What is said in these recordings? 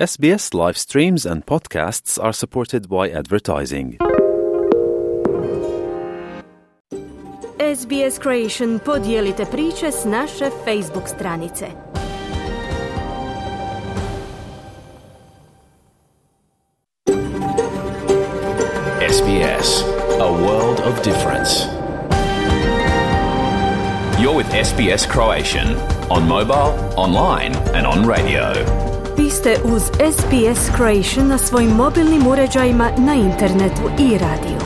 SBS live streams and podcasts are supported by advertising. SBS Creation podijelite priče s naše Facebook stranice. SBS, a world of difference. You're with SBS Croatian on mobile, online, and on radio. Ste uz SBS Creation na svojim mobilnim uređajima na internetu i radiju.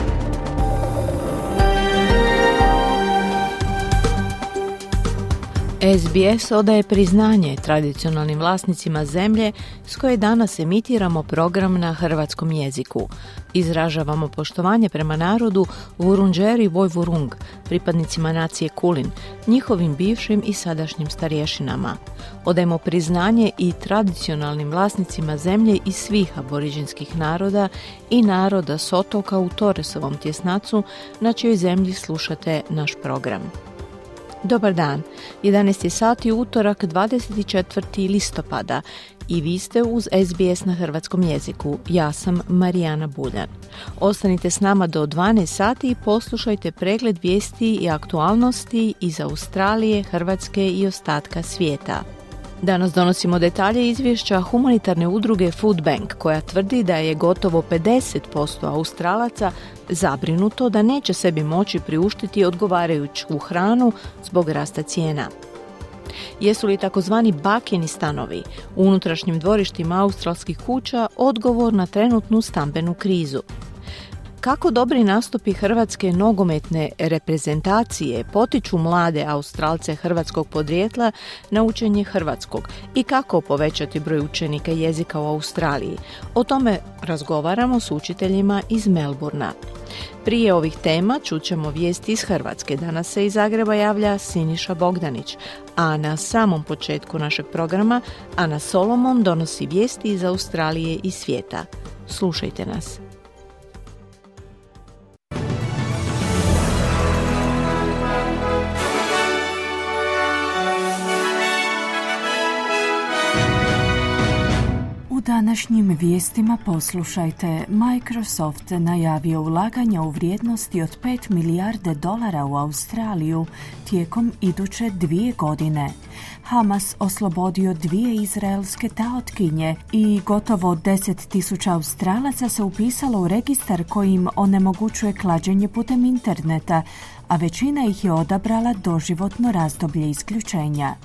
SBS odaje priznanje tradicionalnim vlasnicima zemlje s koje danas emitiramo program na hrvatskom jeziku. Izražavamo poštovanje prema narodu Vurunđeri Vojvurung, pripadnicima nacije Kulin, njihovim bivšim i sadašnjim starješinama. Odajemo priznanje i tradicionalnim vlasnicima zemlje i svih aboriđinskih naroda i naroda s otoka u Toresovom tjesnacu na čijoj zemlji slušate naš program. Dobar dan, 11. sati utorak 24. listopada i vi ste uz SBS na hrvatskom jeziku. Ja sam Marijana Buljan. Ostanite s nama do 12 sati i poslušajte pregled vijesti i aktualnosti iz Australije, Hrvatske i ostatka svijeta. Danas donosimo detalje izvješća humanitarne udruge Food Bank koja tvrdi da je gotovo 50% Australaca zabrinuto da neće sebi moći priuštiti odgovarajuću hranu zbog rasta cijena. Jesu li takozvani bakjeni stanovi u unutrašnjim dvorištima australskih kuća odgovor na trenutnu stambenu krizu? Kako dobri nastupi hrvatske nogometne reprezentacije potiču mlade Australce hrvatskog podrijetla na učenje hrvatskog i kako povećati broj učenika jezika u Australiji? O tome razgovaramo s učiteljima iz Melburna. Prije ovih tema čućemo vijesti iz Hrvatske. Danas se iz Zagreba javlja Siniša Bogdanić, a na samom početku našeg programa Ana Solomon donosi vijesti iz Australije i svijeta. Slušajte nas. Današnjim vijestima poslušajte. Microsoft najavio ulaganja u vrijednosti od 5 milijarde dolara u Australiju tijekom iduće dvije godine. Hamas oslobodio dvije izraelske taotkinje i gotovo 10.000 Australaca se upisalo u registar kojim onemogućuje klađenje putem interneta, a većina ih je odabrala doživotno razdoblje isključenja.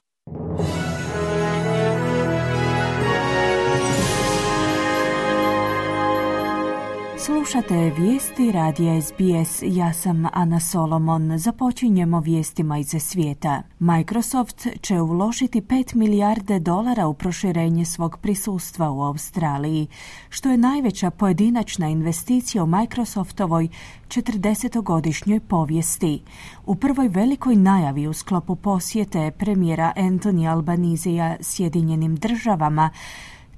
Slušate vijesti radija SBS. Ja sam Ana Solomon. Započinjemo vijestima iz svijeta. Microsoft će uložiti 5 milijarde dolara u proširenje svog prisustva u Australiji, što je najveća pojedinačna investicija u Microsoftovoj 40-godišnjoj povijesti. U prvoj velikoj najavi u sklopu posjete premijera Anthony Albanizija Sjedinjenim državama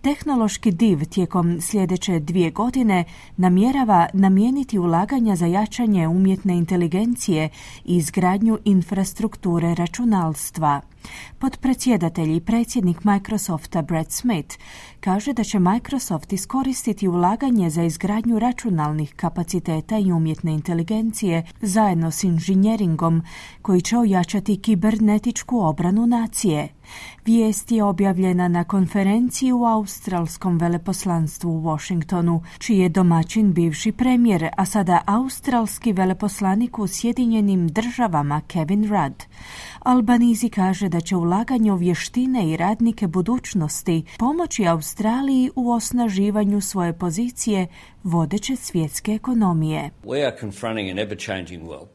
Tehnološki div tijekom sljedeće dvije godine namjerava namijeniti ulaganja za jačanje umjetne inteligencije i izgradnju infrastrukture računalstva. Podpredsjedatelj i predsjednik Microsofta Brad Smith kaže da će Microsoft iskoristiti ulaganje za izgradnju računalnih kapaciteta i umjetne inteligencije zajedno s inženjeringom koji će ojačati kibernetičku obranu nacije. Vijest je objavljena na konferenciji u australskom veleposlanstvu u Washingtonu, čiji je domaćin bivši premijer, a sada australski veleposlanik u Sjedinjenim državama Kevin Rudd. Albanizi kaže da će ulaganje u vještine i radnike budućnosti pomoći Australiji u osnaživanju svoje pozicije vodeće svjetske ekonomije. We are confronting an ever-changing world.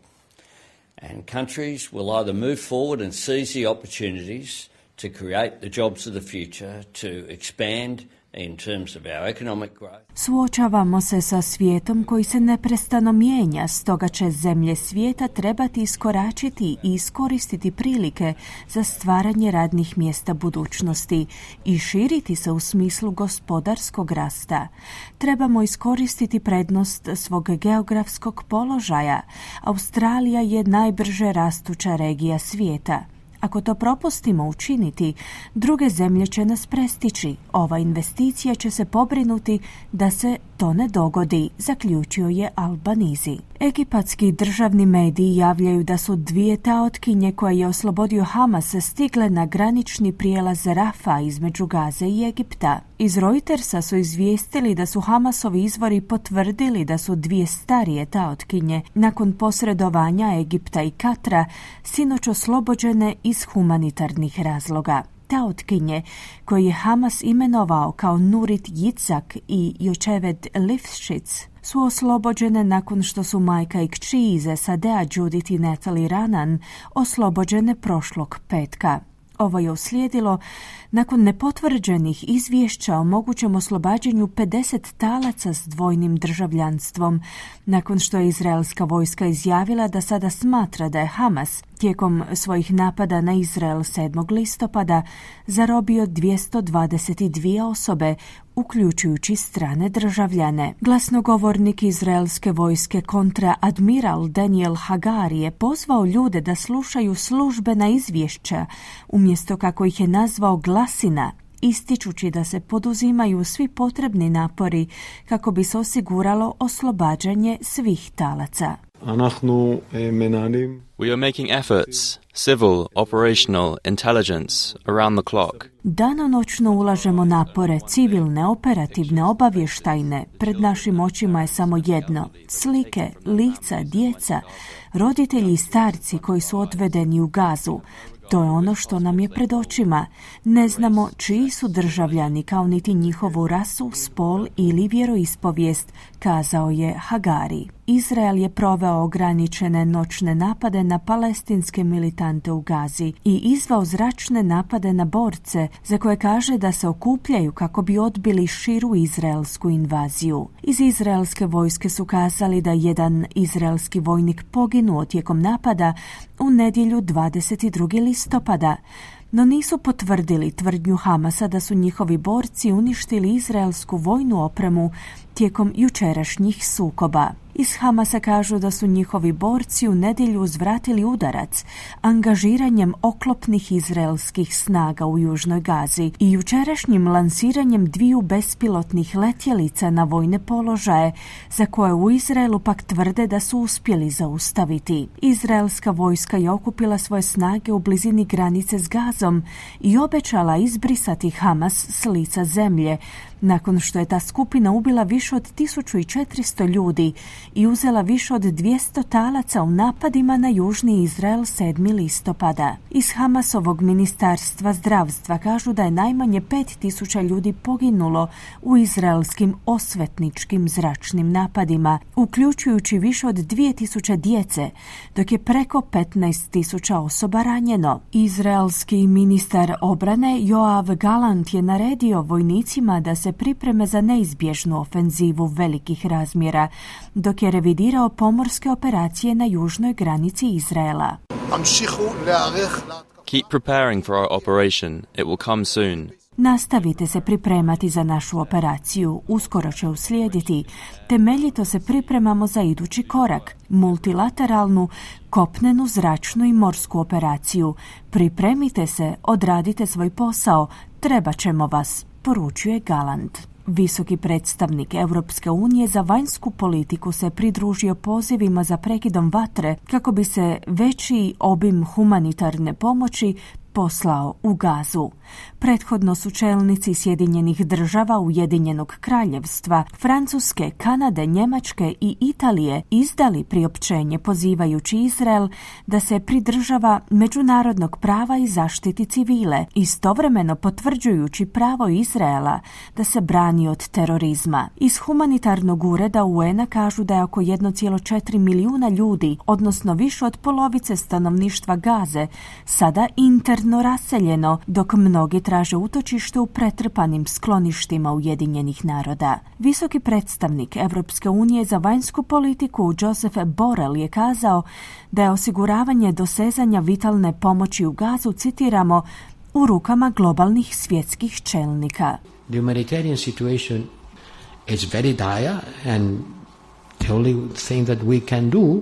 And countries will either move forward and seize the opportunities to create the jobs of the future, to expand Suočavamo se sa svijetom koji se neprestano mijenja, stoga će zemlje svijeta trebati iskoračiti i iskoristiti prilike za stvaranje radnih mjesta budućnosti i širiti se u smislu gospodarskog rasta. Trebamo iskoristiti prednost svog geografskog položaja. Australija je najbrže rastuća regija svijeta Ako to propustimo učiniti, druge zemlje će nas prestići. Ova investicija će se pobrinuti da se to ne dogodi, zaključio je Albanizi. Egipatski državni mediji javljaju da su dvije taotkinje koje je oslobodio Hamas stigle na granični prijelaz Rafa između Gaze i Egipta. Iz Reutersa su izvijestili da su Hamasovi izvori potvrdili da su dvije starije taotkinje nakon posredovanja Egipta i Katra sinoć oslobođene iz humanitarnih razloga taotkinje koji je Hamas imenovao kao Nurit Jicak i Jočeved Lifšic su oslobođene nakon što su majka i kći iz SAD-a Judith i Natalie Ranan oslobođene prošlog petka. Ovo je uslijedilo nakon nepotvrđenih izvješća o mogućem oslobađanju 50 talaca s dvojnim državljanstvom, nakon što je izraelska vojska izjavila da sada smatra da je Hamas tijekom svojih napada na Izrael 7. listopada zarobio 222 osobe, uključujući strane državljane. Glasnogovornik izraelske vojske kontra admiral Daniel Hagari je pozvao ljude da slušaju službena izvješća, umjesto kako ih je nazvao glasina, ističući da se poduzimaju svi potrebni napori kako bi se osiguralo oslobađanje svih talaca. We are making efforts, civil, operational, intelligence, around the clock. Danonoćno ulažemo napore, civilne, operativne, obavještajne. Pred našim očima je samo jedno. Slike, lica, djeca, roditelji i starci koji su odvedeni u gazu. To je ono što nam je pred očima. Ne znamo čiji su državljani kao niti njihovu rasu, spol ili vjeroispovijest, kazao je Hagari. Izrael je proveo ograničene noćne napade na palestinske militante u Gazi i izvao zračne napade na borce za koje kaže da se okupljaju kako bi odbili širu izraelsku invaziju. Iz izraelske vojske su kazali da jedan izraelski vojnik poginuo tijekom napada u nedjelju 22. listopada no nisu potvrdili tvrdnju Hamasa da su njihovi borci uništili izraelsku vojnu opremu tijekom jučerašnjih sukoba. Iz Hamasa kažu da su njihovi borci u nedjelju uzvratili udarac angažiranjem oklopnih izraelskih snaga u Južnoj Gazi i jučerašnjim lansiranjem dviju bespilotnih letjelica na vojne položaje za koje u Izraelu pak tvrde da su uspjeli zaustaviti. Izraelska vojska je okupila svoje snage u blizini granice s Gazom i obećala izbrisati Hamas s lica zemlje, nakon što je ta skupina ubila više od 1400 ljudi i uzela više od 200 talaca u napadima na južni Izrael 7. listopada. Iz Hamasovog ministarstva zdravstva kažu da je najmanje 5000 ljudi poginulo u izraelskim osvetničkim zračnim napadima, uključujući više od 2000 djece, dok je preko 15.000 osoba ranjeno. Izraelski ministar obrane Joav Galant je naredio vojnicima da se pripreme za neizbježnu ofenzivu velikih razmjera, dok je revidirao pomorske operacije na južnoj granici Izraela. Keep preparing for our operation. It will come soon. Nastavite se pripremati za našu operaciju, uskoro će uslijediti. Temeljito se pripremamo za idući korak, multilateralnu, kopnenu, zračnu i morsku operaciju. Pripremite se, odradite svoj posao, treba ćemo vas poručuje Galant. Visoki predstavnik Europske unije za vanjsku politiku se pridružio pozivima za prekidom vatre kako bi se veći obim humanitarne pomoći poslao u gazu. Prethodno su čelnici Sjedinjenih država Ujedinjenog kraljevstva, Francuske, Kanade, Njemačke i Italije izdali priopćenje pozivajući Izrael da se pridržava međunarodnog prava i zaštiti civile, istovremeno potvrđujući pravo Izraela da se brani od terorizma. Iz humanitarnog ureda UN-a kažu da je oko 1,4 milijuna ljudi, odnosno više od polovice stanovništva Gaze, sada interno raseljeno, dok mnogi traže utočište u pretrpanim skloništima Ujedinjenih naroda. Visoki predstavnik Europske unije za vanjsku politiku Joseph Borrell je kazao da je osiguravanje dosezanja vitalne pomoći u gazu, citiramo, u rukama globalnih svjetskih čelnika. The humanitarian situation is very dire and the only thing that we can do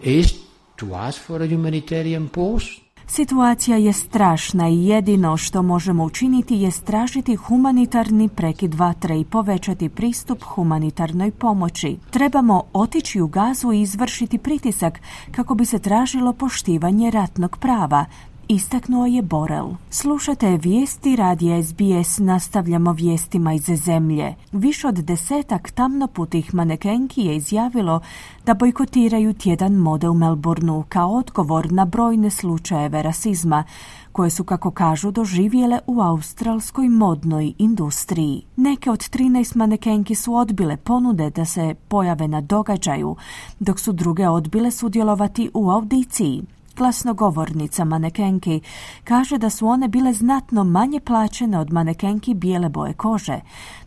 is to ask for a humanitarian pause Situacija je strašna i jedino što možemo učiniti je stražiti humanitarni prekid vatre i povećati pristup humanitarnoj pomoći. Trebamo otići u gazu i izvršiti pritisak kako bi se tražilo poštivanje ratnog prava, istaknuo je Borel. Slušate vijesti radija SBS, nastavljamo vijestima iz zemlje. Više od desetak tamnoputih manekenki je izjavilo da bojkotiraju tjedan mode u Melbourneu kao odgovor na brojne slučajeve rasizma, koje su, kako kažu, doživjele u australskoj modnoj industriji. Neke od 13 manekenki su odbile ponude da se pojave na događaju, dok su druge odbile sudjelovati u audiciji. Glasnogovornica manekenki kaže da su one bile znatno manje plaćene od manekenki bijele boje kože,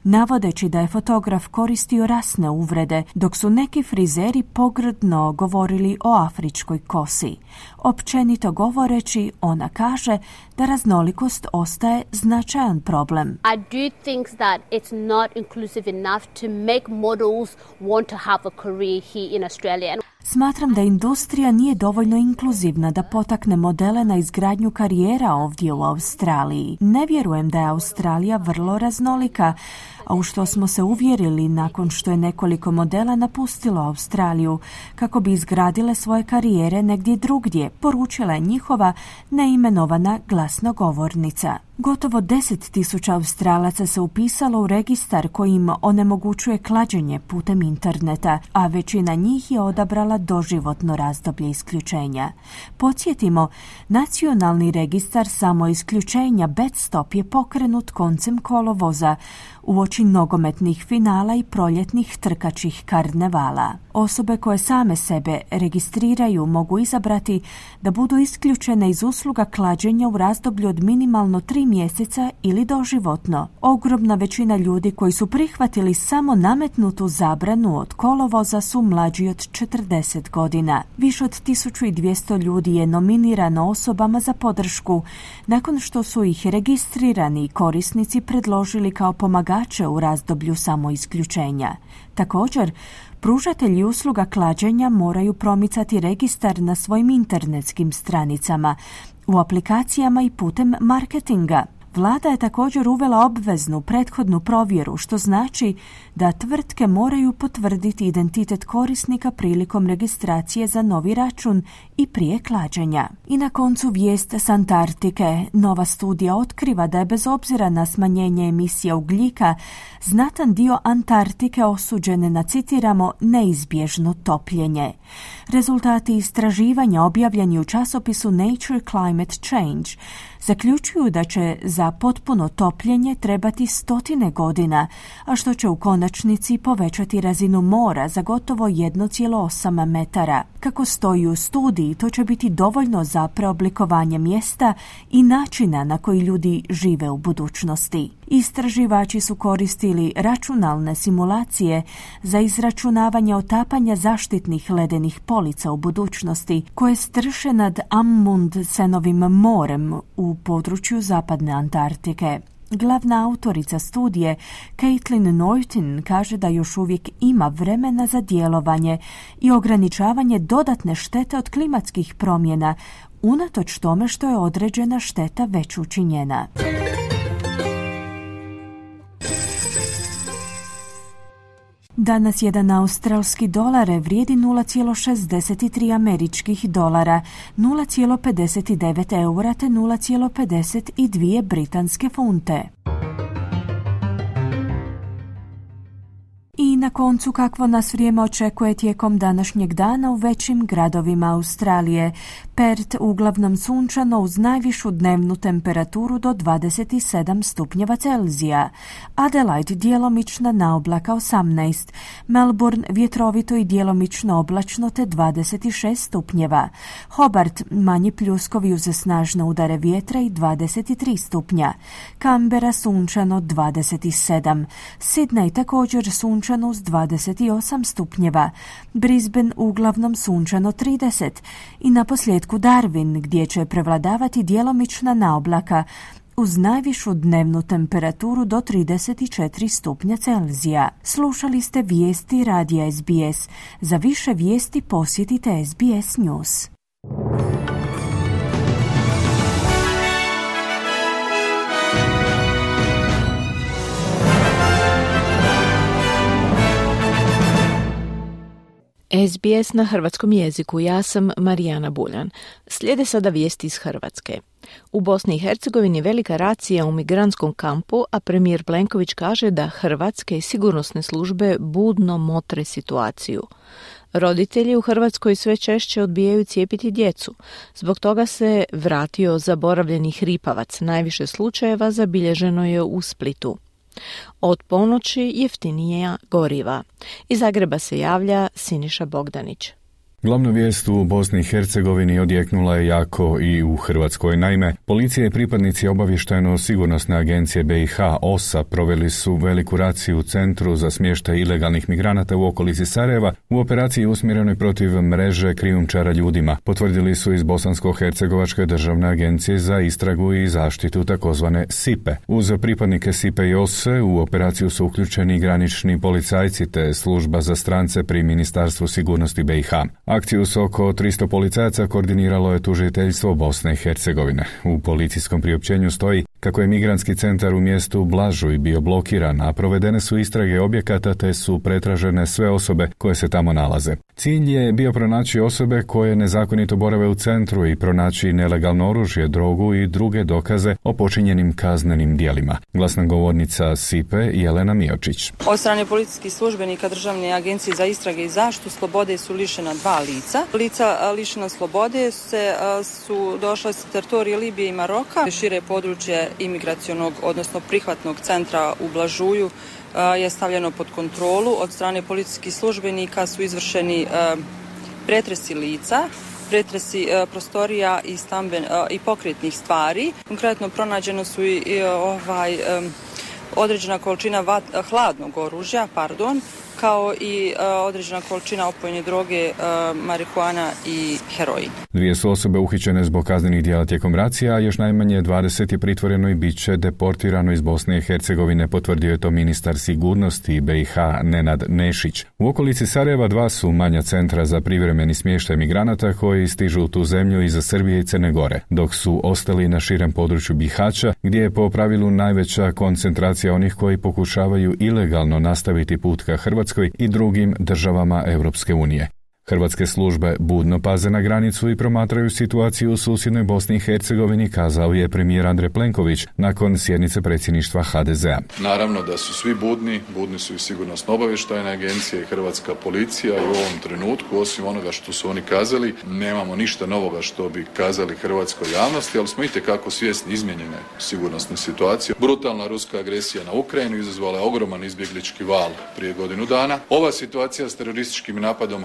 navodeći da je fotograf koristio rasne uvrede, dok su neki frizeri pogrdno govorili o afričkoj kosi. Općenito govoreći, ona kaže da raznolikost ostaje značajan problem. I do think that it's not inclusive enough to make models want to have a career here in Australia. Smatram da industrija nije dovoljno inkluzivna da potakne modele na izgradnju karijera ovdje u Australiji. Ne vjerujem da je Australija vrlo raznolika, a u što smo se uvjerili nakon što je nekoliko modela napustilo Australiju kako bi izgradile svoje karijere negdje drugdje, poručila je njihova neimenovana glasnogovornica. Gotovo deset tisuća Australaca se upisalo u registar koji im onemogućuje klađenje putem interneta, a većina njih je odabrala doživotno razdoblje isključenja. Podsjetimo, nacionalni registar samo isključenja Bedstop je pokrenut koncem kolovoza uoči nogometnih finala i proljetnih trkačih karnevala. Osobe koje same sebe registriraju mogu izabrati da budu isključene iz usluga klađenja u razdoblju od minimalno tri mjeseca ili doživotno. Ogromna većina ljudi koji su prihvatili samo nametnutu zabranu od kolovoza su mlađi od 40 godina. Više od 1200 ljudi je nominirano osobama za podršku nakon što su ih registrirani korisnici predložili kao pomagače u razdoblju samoisključenja. Također, Pružatelji usluga klađenja moraju promicati registar na svojim internetskim stranicama, u aplikacijama i putem marketinga. Vlada je također uvela obveznu prethodnu provjeru, što znači da tvrtke moraju potvrditi identitet korisnika prilikom registracije za novi račun i prije klađenja. I na koncu vijest s Antarktike. Nova studija otkriva da je bez obzira na smanjenje emisija ugljika, znatan dio Antarktike osuđene na, citiramo, neizbježno topljenje. Rezultati istraživanja objavljeni u časopisu Nature Climate Change zaključuju da će za potpuno topljenje trebati stotine godina, a što će u konačnici povećati razinu mora za gotovo 1,8 metara. Kako stoji u studiji, to će biti dovoljno za preoblikovanje mjesta i načina na koji ljudi žive u budućnosti. Istraživači su koristili računalne simulacije za izračunavanje otapanja zaštitnih ledenih polica u budućnosti koje strše nad Amundsenovim morem u području zapadne Antarktike. Glavna autorica studije, Caitlin Norton, kaže da još uvijek ima vremena za djelovanje i ograničavanje dodatne štete od klimatskih promjena, unatoč tome što je određena šteta već učinjena. Danas jedan australski dolar vrijedi 0,63 američkih dolara, 0,59 eura te 0,52 britanske funte. I na koncu kakvo nas vrijeme očekuje tijekom današnjeg dana u većim gradovima Australije. Pert uglavnom sunčano uz najvišu dnevnu temperaturu do 27 stupnjeva Celzija. Adelaide djelomična na oblaka 18. Melbourne vjetrovito i djelomično oblačno te 26 stupnjeva. Hobart manji pljuskovi uz snažne udare vjetra i 23 stupnja. Canberra sunčano 27. Sydney također sunčano uz 28 stupnjeva. Brisbane uglavnom sunčano 30. I na posljedku Darwin gdje će prevladavati djelomična naoblaka uz najvišu dnevnu temperaturu do 34 stupnja Celzija. Slušali ste vijesti radija SBS. Za više vijesti posjetite SBS News. SBS na hrvatskom jeziku. Ja sam Marijana Buljan. Slijede sada vijesti iz Hrvatske. U Bosni i Hercegovini velika racija u migrantskom kampu, a premijer Plenković kaže da hrvatske sigurnosne službe budno motre situaciju. Roditelji u Hrvatskoj sve češće odbijaju cijepiti djecu. Zbog toga se vratio zaboravljeni hripavac. Najviše slučajeva zabilježeno je u Splitu. Od ponoći jeftinija goriva. Iz Zagreba se javlja Siniša Bogdanić. Glavna vijest u Bosni i Hercegovini odjeknula je jako i u Hrvatskoj. Naime, policija i pripadnici obavještajno sigurnosne agencije BiH OSA proveli su veliku raciju u centru za smještaj ilegalnih migranata u okolici Sarajeva u operaciji usmjerenoj protiv mreže krijumčara ljudima. Potvrdili su iz Bosansko-Hercegovačke državne agencije za istragu i zaštitu takozvane SIPE. Uz pripadnike SIPE i OSE u operaciju su uključeni granični policajci te služba za strance pri Ministarstvu sigurnosti BiH. Akciju s oko 300 policajaca koordiniralo je tužiteljstvo Bosne i Hercegovine. U policijskom priopćenju stoji kako je migrantski centar u mjestu Blažuj bio blokiran, a provedene su istrage objekata te su pretražene sve osobe koje se tamo nalaze. Cilj je bio pronaći osobe koje nezakonito borave u centru i pronaći nelegalno oružje, drogu i druge dokaze o počinjenim kaznenim dijelima. Glasna govornica SIPE Jelena Miočić. Od strane policijskih službenika Državne agencije za istrage i zaštitu slobode su lišena dva lica. Lica lišena slobode se, su došla sa teritorije Libije i Maroka, šire područje imigracionog, odnosno prihvatnog centra u Blažuju je stavljeno pod kontrolu. Od strane policijskih službenika su izvršeni pretresi lica, pretresi prostorija i, stamben, i pokretnih stvari. Konkretno pronađeno su i, ovaj, određena količina hladnog oružja, pardon, kao i e, određena količina opojne droge, e, marihuana i heroin. Dvije su osobe uhićene zbog kaznenih dijela tijekom racija, a još najmanje 20 je pritvoreno i bit će deportirano iz Bosne i Hercegovine, potvrdio je to ministar sigurnosti BiH Nenad Nešić. U okolici Sarajeva dva su manja centra za privremeni smještaj migranata koji stižu u tu zemlju iz Srbije i Crne Gore, dok su ostali na širem području Bihaća, gdje je po pravilu najveća koncentracija onih koji pokušavaju ilegalno nastaviti put ka Hrvatskoj Hrvatskoj i drugim državama Europske unije. Hrvatske službe budno paze na granicu i promatraju situaciju u susjednoj Bosni i Hercegovini, kazao je premijer Andrej Plenković nakon sjednice predsjedništva HDZ-a. Naravno da su svi budni, budni su i sigurnosno obavještajne agencije i Hrvatska policija i u ovom trenutku, osim onoga što su oni kazali, nemamo ništa novoga što bi kazali hrvatskoj javnosti, ali smo itekako svjesni izmijenjene sigurnosne situacije. Brutalna ruska agresija na Ukrajinu izazvala ogroman izbjeglički val prije godinu dana. Ova situacija s terorističkim napadom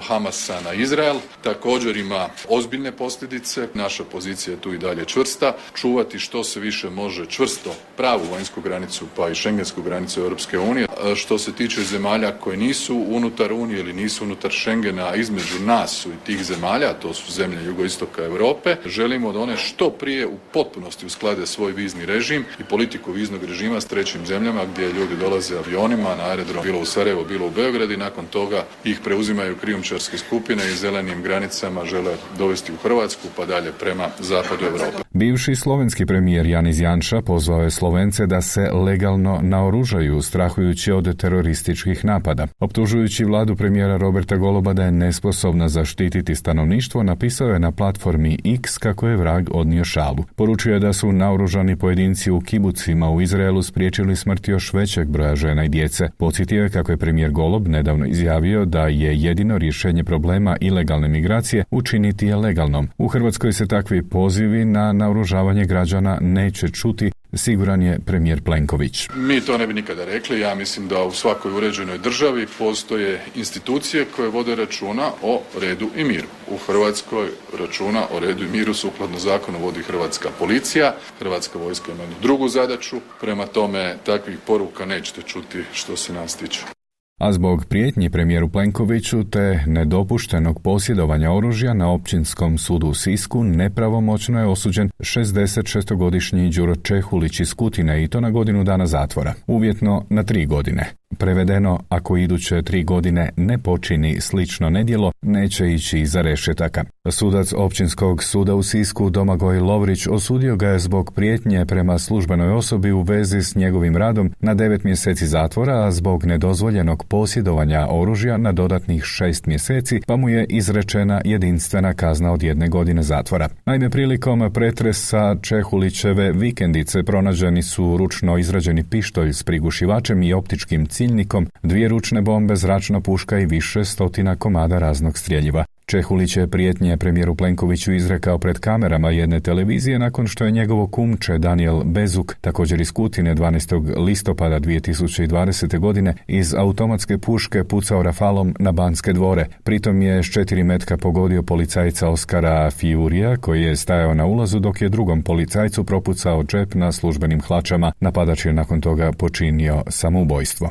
Na Izrael također ima ozbiljne posljedice. Naša pozicija je tu i dalje čvrsta. Čuvati što se više može čvrsto pravu vanjsku granicu pa i šengensku granicu Europske unije. Što se tiče zemalja koje nisu unutar Unije ili nisu unutar Schengena, između nas su i tih zemalja, to su zemlje jugoistoka Europe, želimo da one što prije u potpunosti usklade svoj vizni režim i politiku viznog režima s trećim zemljama gdje ljudi dolaze avionima na aerodrom bilo u Sarajevo, bilo u Beogradu i nakon toga ih preuzimaju krijumčarski skup skupine i zelenim granicama žele dovesti u Hrvatsku pa dalje prema zapadu Europe. Bivši slovenski premijer Janis Janša pozvao je Slovence da se legalno naoružaju strahujući od terorističkih napada. Optužujući vladu premijera Roberta Goloba da je nesposobna zaštititi stanovništvo, napisao je na platformi X kako je vrag odnio šalu. Poručio je da su naoružani pojedinci u kibucima u Izraelu spriječili smrt još većeg broja žena i djece. Podsjetio je kako je premijer Golob nedavno izjavio da je jedino rješenje problema problema ilegalne migracije učiniti je legalnom. U Hrvatskoj se takvi pozivi na naoružavanje građana neće čuti, siguran je premijer Plenković. Mi to ne bi nikada rekli. Ja mislim da u svakoj uređenoj državi postoje institucije koje vode računa o redu i miru. U Hrvatskoj računa o redu i miru sukladno zakonu vodi Hrvatska policija. Hrvatska vojska ima drugu zadaću. Prema tome takvih poruka nećete čuti što se nas tiče a zbog prijetnji premijeru Plenkoviću te nedopuštenog posjedovanja oružja na općinskom sudu u Sisku nepravomoćno je osuđen 66-godišnji Đuro Čehulić iz Kutine i to na godinu dana zatvora, uvjetno na tri godine. Prevedeno, ako iduće tri godine ne počini slično nedjelo, neće ići iza rešetaka. Sudac općinskog suda u Sisku Domagoj Lovrić osudio ga je zbog prijetnje prema službenoj osobi u vezi s njegovim radom na devet mjeseci zatvora, a zbog nedozvoljenog posjedovanja oružja na dodatnih šest mjeseci, pa mu je izrečena jedinstvena kazna od jedne godine zatvora. Naime, prilikom pretresa Čehulićeve vikendice pronađeni su ručno izrađeni pištolj s prigušivačem i optičkim ciljnikom, dvije ručne bombe, zračna puška i više stotina komada raznog strjeljiva. Čehulić je prijetnje premijeru Plenkoviću izrekao pred kamerama jedne televizije nakon što je njegovo kumče Daniel Bezuk, također iz Kutine 12. listopada 2020. godine, iz automatske puške pucao rafalom na Banske dvore. Pritom je s četiri metka pogodio policajca Oskara Fiurija, koji je stajao na ulazu dok je drugom policajcu propucao džep na službenim hlačama. Napadač je nakon toga počinio samoubojstvo.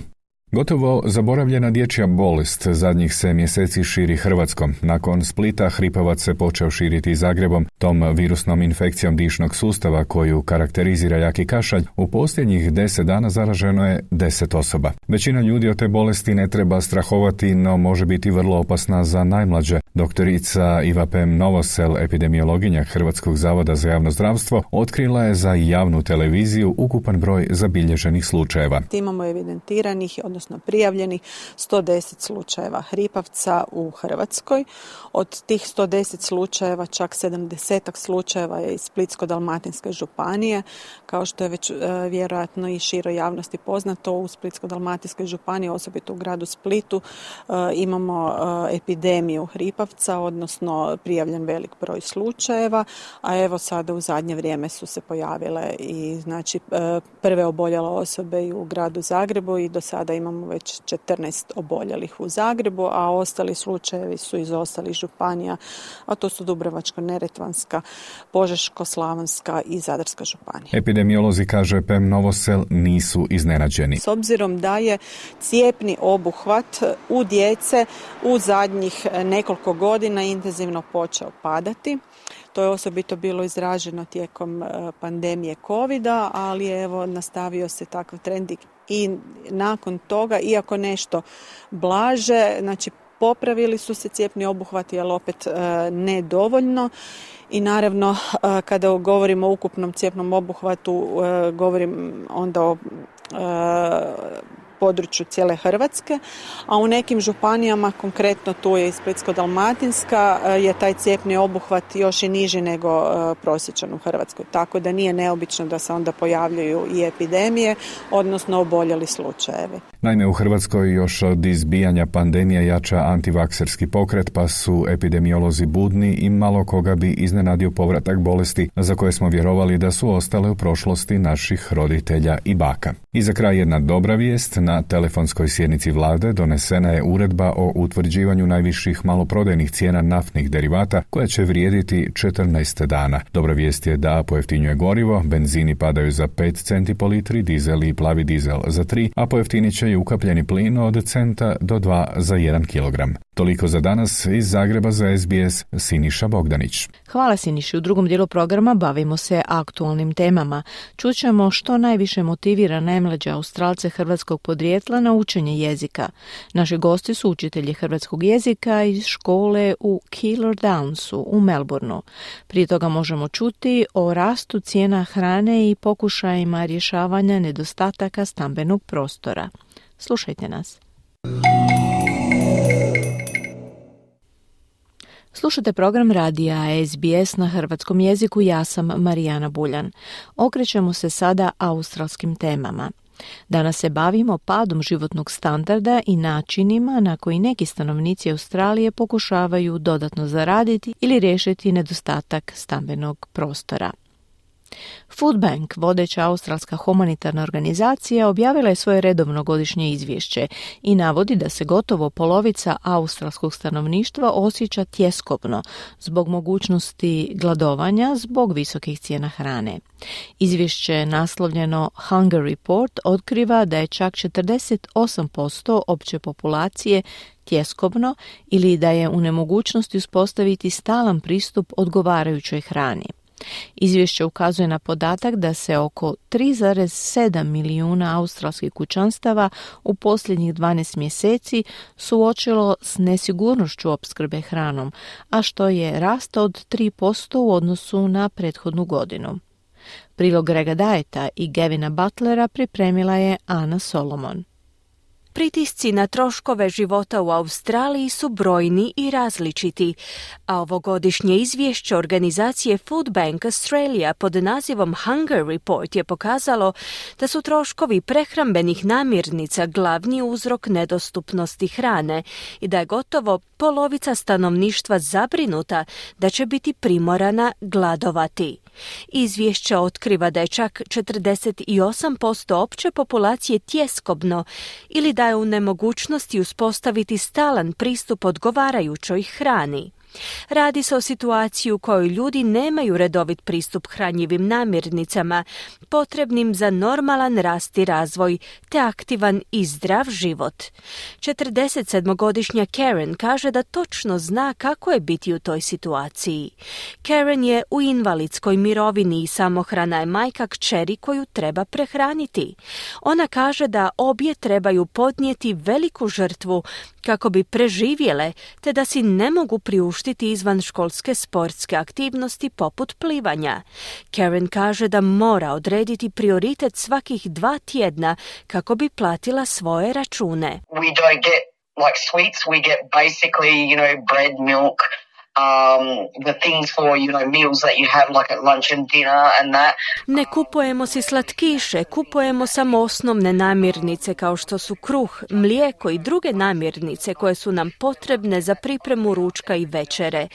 Gotovo zaboravljena dječja bolest zadnjih se mjeseci širi Hrvatskom. Nakon Splita hripavac se počeo širiti Zagrebom, tom virusnom infekcijom dišnog sustava koju karakterizira jaki kašalj. U posljednjih deset dana zaraženo je deset osoba. Većina ljudi od te bolesti ne treba strahovati, no može biti vrlo opasna za najmlađe. Doktorica Iva Pem Novosel, epidemiologinja Hrvatskog zavoda za javno zdravstvo, otkrila je za javnu televiziju ukupan broj zabilježenih slučajeva. Imamo evidentiranih, odnosno prijavljenih 110 slučajeva hripavca u Hrvatskoj. Od tih 110 slučajeva čak 70 slučajeva je iz Splitsko-dalmatinske županije. Kao što je već e, vjerojatno i široj javnosti poznato, u Splitsko-dalmatinskoj županiji, osobito u gradu Splitu, e, imamo e, epidemiju hripavca, odnosno prijavljen velik broj slučajeva, a evo sada u zadnje vrijeme su se pojavile i znači prve oboljele osobe i u gradu Zagrebu i do sada imamo već 14 oboljelih u Zagrebu, a ostali slučajevi su iz ostalih županija, a to su Dubrovačko-Neretvanska, Požeško-Slavonska i Zadarska županija. Epidemiolozi, kaže PEM Novosel, nisu iznenađeni. S obzirom da je cijepni obuhvat u djece u zadnjih nekoliko godina intenzivno počeo padati, to je osobito bilo izraženo tijekom e, pandemije covida, ali evo nastavio se takav trend i nakon toga, iako nešto blaže, znači popravili su se cijepni obuhvati, ali opet e, ne dovoljno. I naravno, e, kada govorimo o ukupnom cijepnom obuhvatu, govorim onda o području cijele Hrvatske, a u nekim županijama, konkretno tu je i Splitsko-Dalmatinska, e, je taj cijepni obuhvat još i niži nego e, prosječan u Hrvatskoj. Tako da nije neobično da se onda pojavljuju i epidemije, odnosno oboljeli slučajevi. Naime, u Hrvatskoj još od izbijanja pandemije jača antivakserski pokret, pa su epidemiolozi budni i malo koga bi iznenadio povratak bolesti za koje smo vjerovali da su ostale u prošlosti naših roditelja i baka. I za kraj jedna dobra vijest, na telefonskoj sjednici vlade donesena je uredba o utvrđivanju najviših maloprodajnih cijena naftnih derivata koja će vrijediti 14 dana. Dobra vijest je da pojeftinjuje gorivo, benzini padaju za 5 centi po litri, dizel i plavi dizel za 3, a pojeftinit će i ukapljeni plin od centa do 2 za 1 kilogram. Toliko za danas iz Zagreba za SBS Siniša Bogdanić. Hvala Siniši. U drugom dijelu programa bavimo se aktualnim temama. Čućemo što najviše motivira najmlađe Australce hrvatskog podrijetla na učenje jezika. Naši gosti su učitelji hrvatskog jezika iz škole u Keeler Downsu u Melbourneu. Prije toga možemo čuti o rastu cijena hrane i pokušajima rješavanja nedostataka stambenog prostora. Slušajte nas. Slušate program radija SBS na hrvatskom jeziku, ja sam Marijana Buljan. Okrećemo se sada australskim temama. Danas se bavimo padom životnog standarda i načinima na koji neki stanovnici Australije pokušavaju dodatno zaraditi ili riješiti nedostatak stambenog prostora. Food Bank, vodeća australska humanitarna organizacija, objavila je svoje redovno godišnje izvješće i navodi da se gotovo polovica australskog stanovništva osjeća tjeskobno zbog mogućnosti gladovanja zbog visokih cijena hrane. Izvješće naslovljeno Hunger Report otkriva da je čak 48% opće populacije tjeskobno ili da je u nemogućnosti uspostaviti stalan pristup odgovarajućoj hrani. Izvješće ukazuje na podatak da se oko 3,7 milijuna australskih kućanstava u posljednjih 12 mjeseci suočilo s nesigurnošću opskrbe hranom, a što je rast od 3% u odnosu na prethodnu godinu. Prilog Grega Dajeta i Gevina Butlera pripremila je Ana Solomon. Pritisci na troškove života u Australiji su brojni i različiti, a ovogodišnje izvješće organizacije Food Bank Australia pod nazivom Hunger Report je pokazalo da su troškovi prehrambenih namirnica glavni uzrok nedostupnosti hrane i da je gotovo polovica stanovništva zabrinuta da će biti primorana gladovati. Izvješće otkriva da je čak 48% opće populacije tjeskobno ili da je u nemogućnosti uspostaviti stalan pristup odgovarajućoj hrani. Radi se o situaciji u kojoj ljudi nemaju redovit pristup hranjivim namirnicama, potrebnim za normalan rast i razvoj, te aktivan i zdrav život. 47-godišnja Karen kaže da točno zna kako je biti u toj situaciji. Karen je u invalidskoj mirovini i samohrana je majka kćeri koju treba prehraniti. Ona kaže da obje trebaju podnijeti veliku žrtvu kako bi preživjele, te da si ne mogu priuštiti izvan školske sportske aktivnosti poput plivanja. Karen kaže da mora odrediti prioritet svakih dva tjedna kako bi platila svoje račune. We don't get like sweets, we get basically, you know, bread, milk, Ne kupujemo si slatkiše, kupujemo samo osnovne namirnice kao što su kruh, mlijeko i druge namirnice koje su nam potrebne za pripremu ručka i večere.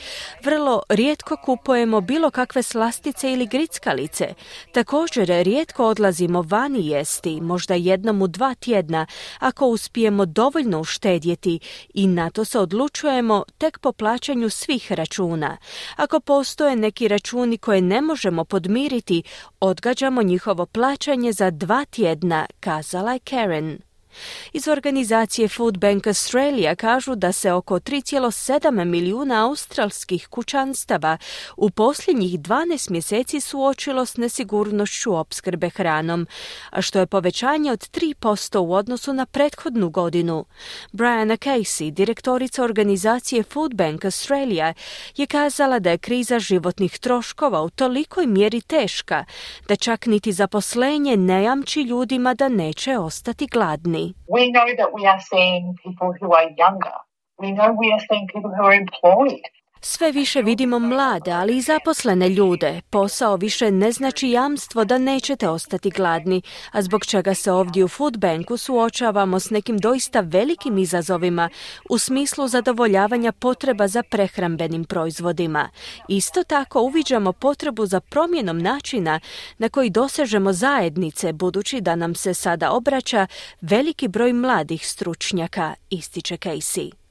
Vrlo rijetko kupujemo bilo kakve slastice ili grickalice. Također rijetko odlazimo vani jesti, možda jednom u dva tjedna, ako uspijemo dovoljno uštedjeti i na to se odlučujemo tek po plaćanju svih računa. Ako postoje neki računi koje ne možemo podmiriti, odgađamo njihovo plaćanje za dva tjedna, kazala je Karen. Iz organizacije Food Bank Australia kažu da se oko 3,7 milijuna australskih kućanstava u posljednjih 12 mjeseci suočilo s nesigurnošću opskrbe hranom, a što je povećanje od 3% u odnosu na prethodnu godinu. Brianna Casey, direktorica organizacije Food Bank Australia, je kazala da je kriza životnih troškova u tolikoj mjeri teška da čak niti zaposlenje ne jamči ljudima da neće ostati gladni. We know that we are seeing people who are younger. We know we are seeing people who are employed. Sve više vidimo mlade, ali i zaposlene ljude. Posao više ne znači jamstvo da nećete ostati gladni, a zbog čega se ovdje u Food Banku suočavamo s nekim doista velikim izazovima u smislu zadovoljavanja potreba za prehrambenim proizvodima. Isto tako uviđamo potrebu za promjenom načina na koji dosežemo zajednice, budući da nam se sada obraća veliki broj mladih stručnjaka, ističe Casey.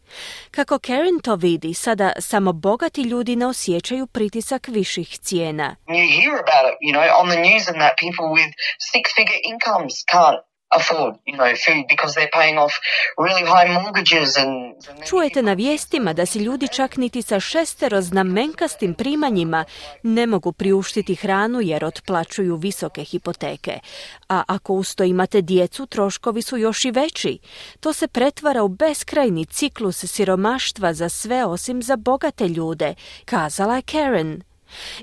Kako Karen to vidi, sada samo bogati ljudi ne osjećaju pritisak viših cijena. You hear about it, you know, on the news and that people with six-figure incomes can't afford, you know, because they're paying off really high mortgages and... Čujete na vijestima da si ljudi čak niti sa šestero znamenkastim primanjima ne mogu priuštiti hranu jer otplaćuju visoke hipoteke. A ako usto imate djecu, troškovi su još i veći. To se pretvara u beskrajni ciklus siromaštva za sve osim za bogate ljude, kazala je Karen.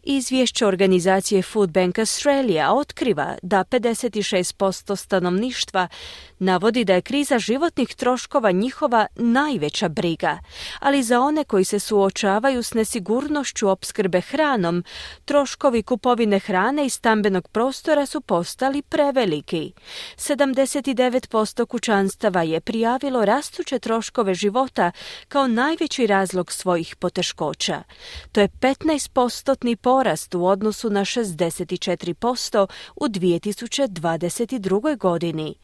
Izvješće organizacije Food Bank Australia otkriva da 56% stanovništva navodi da je kriza životnih troškova njihova najveća briga, ali za one koji se suočavaju s nesigurnošću opskrbe hranom, troškovi kupovine hrane i stambenog prostora su postali preveliki. 79% kućanstava je prijavilo rastuće troškove života kao najveći razlog svojih poteškoća. To je 15% porast u odnosu na 64% u 2022. godini.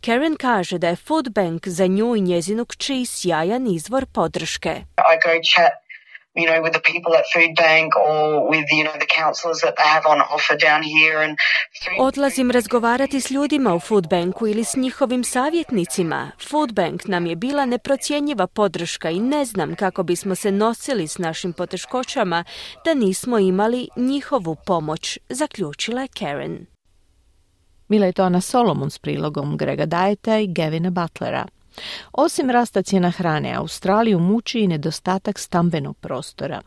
Karen Karen kaže da je Food Bank za nju i njezinu kći sjajan izvor podrške. I go chat you know, with the people at Food Bank or with, you know, the counsellors that they have on offer down here. And Odlazim razgovarati s ljudima u Food Banku ili s njihovim savjetnicima. Food Bank nam je bila neprocjenjiva podrška i ne znam kako bismo se nosili s našim poteškoćama da nismo imali njihovu pomoć, zaključila je Karen. Bila je to Ana Solomon s prilogom Grega Dajeta i Gavina Butlera. Osim rasta cijena hrane, Australiju muči i nedostatak stambenog prostora.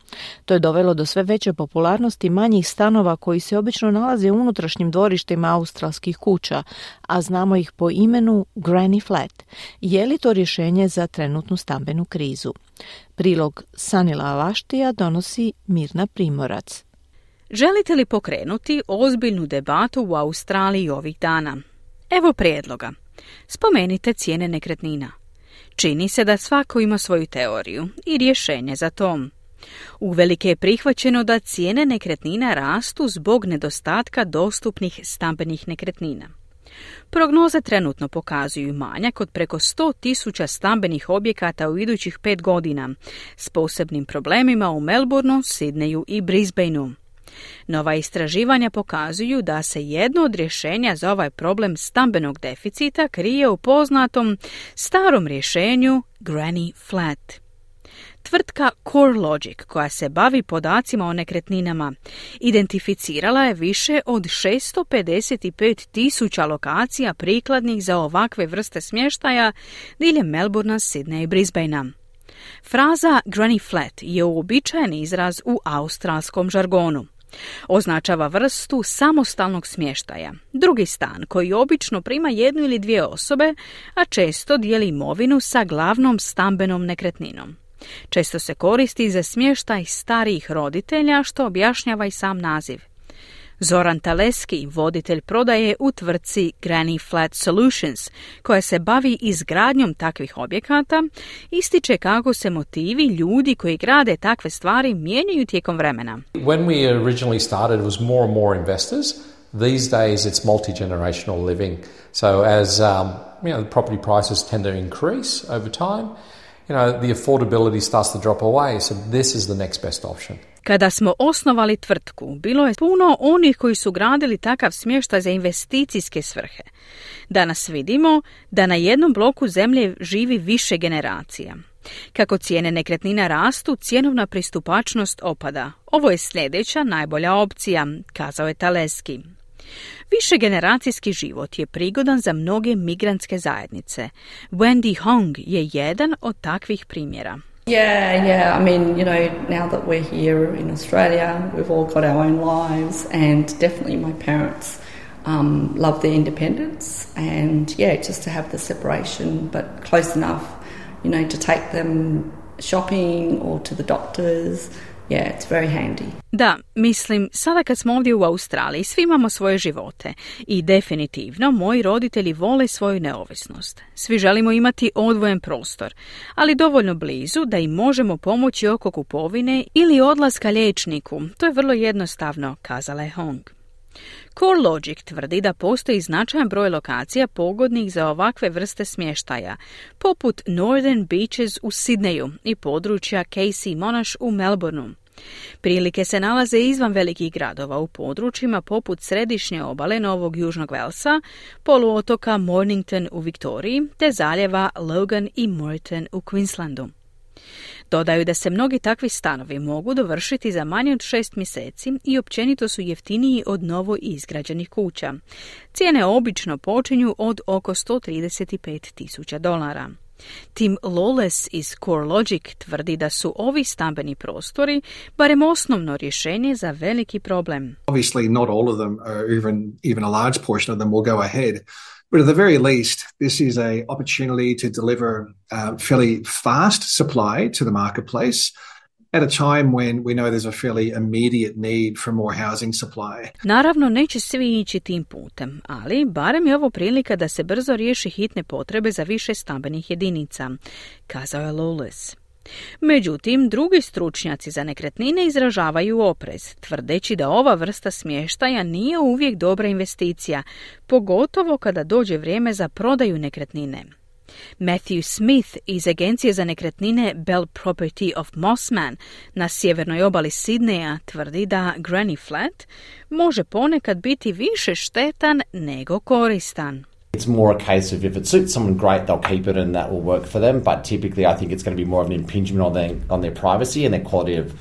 To je dovelo do sve veće popularnosti manjih stanova koji se obično nalaze u unutrašnjim dvorištima australskih kuća, a znamo ih po imenu Granny Flat. Je li to rješenje za trenutnu stambenu krizu? Prilog Sanila Avaštija donosi Mirna Primorac. Želite li pokrenuti ozbiljnu debatu u Australiji ovih dana? Evo prijedloga. Spomenite cijene nekretnina. Čini se da svako ima svoju teoriju i rješenje za to. Uvelike je prihvaćeno da cijene nekretnina rastu zbog nedostatka dostupnih stambenih nekretnina. Prognoze trenutno pokazuju manjak od preko 100 tisuća stambenih objekata u idućih pet godina, s posebnim problemima u Melbourneu, Sidneju i Brisbaneu. Nova istraživanja pokazuju da se jedno od rješenja za ovaj problem stambenog deficita krije u poznatom starom rješenju Granny Flat. Tvrtka CoreLogic, koja se bavi podacima o nekretninama, identificirala je više od 655 tisuća lokacija prikladnih za ovakve vrste smještaja diljem Melbourna, Sydney i Brisbanea. Fraza Granny Flat je uobičajen izraz u australskom žargonu. Označava vrstu samostalnog smještaja, drugi stan koji obično prima jednu ili dvije osobe, a često dijeli imovinu sa glavnom stambenom nekretninom. Često se koristi za smještaj starijih roditelja, što objašnjava i sam naziv. Zoran Taleski, voditelj prodaje u tvrtci Granny Flat Solutions, koja se bavi izgradnjom takvih objekata, ističe kako se motivi ljudi koji grade takve stvari mijenjaju tijekom vremena. When we originally started, it was more and more investors. These days, it's multi-generational living. So as um, you know, the property prices tend to increase over time, you know, the affordability starts to drop away. So this is the next best option. Kada smo osnovali tvrtku, bilo je puno onih koji su gradili takav smještaj za investicijske svrhe. Danas vidimo da na jednom bloku zemlje živi više generacija. Kako cijene nekretnina rastu, cjenovna pristupačnost opada. Ovo je sljedeća najbolja opcija, kazao je Taleski. Više generacijski život je prigodan za mnoge migrantske zajednice. Wendy Hong je jedan od takvih primjera. Yeah, yeah. I mean, you know, now that we're here in Australia, we've all got our own lives, and definitely my parents um, love their independence, and yeah, just to have the separation, but close enough, you know, to take them shopping or to the doctors. Yeah, it's very handy. Da, mislim, sada kad smo ovdje u Australiji, svi imamo svoje živote i definitivno moji roditelji vole svoju neovisnost. Svi želimo imati odvojen prostor, ali dovoljno blizu da im možemo pomoći oko kupovine ili odlaska liječniku. To je vrlo jednostavno, kazala je Hong. CoreLogic tvrdi da postoji značajan broj lokacija pogodnih za ovakve vrste smještaja, poput Northern Beaches u Sidneju i područja Casey Monash u Melbourneu. Prilike se nalaze izvan velikih gradova u područjima poput središnje obale Novog Južnog Velsa, poluotoka Mornington u Viktoriji te zaljeva Logan i Moreton u Queenslandu. Dodaju da se mnogi takvi stanovi mogu dovršiti za manje od šest mjeseci i općenito su jeftiniji od novo izgrađenih kuća. Cijene obično počinju od oko 135 tisuća dolara. Tim Lawless iz CoreLogic tvrdi da su ovi stambeni prostori barem osnovno rješenje za veliki problem. Obviously not all of them or even, even a large portion of them will go ahead. But at the very least, this is a opportunity to deliver a fairly fast supply to the marketplace at a time when we know there's a fairly immediate need for more housing supply. Naravno, neće svi ići tim putem, ali barem je ovo prilika da se brzo riješi hitne potrebe za više stambenih jedinica, kazao je Lawless. Međutim, drugi stručnjaci za nekretnine izražavaju oprez, tvrdeći da ova vrsta smještaja nije uvijek dobra investicija, pogotovo kada dođe vrijeme za prodaju nekretnine. Matthew Smith iz agencije za nekretnine Bell Property of Mossman na sjevernoj obali Sidneja tvrdi da Granny Flat može ponekad biti više štetan nego koristan. It's more a case of if it suits someone great, they'll keep it and that will work for them. But typically, I think it's going to be more of an impingement on their on their privacy and their quality of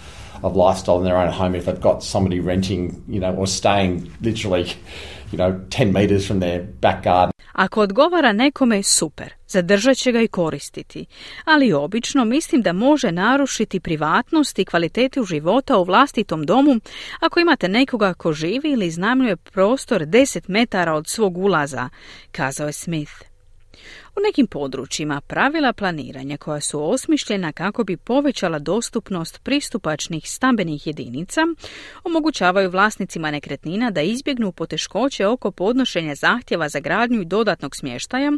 of lifestyle in their own home. If they've got somebody renting, you know, or staying literally, you know, ten meters from their back garden. Ako odgovara nekome, super, zadržat će ga i koristiti. Ali obično mislim da može narušiti privatnost i kvalitetu života u vlastitom domu ako imate nekoga ko živi ili iznajmljuje prostor 10 metara od svog ulaza, kazao je Smith. U nekim područjima pravila planiranja koja su osmišljena kako bi povećala dostupnost pristupačnih stambenih jedinica omogućavaju vlasnicima nekretnina da izbjegnu poteškoće oko podnošenja zahtjeva za gradnju i dodatnog smještaja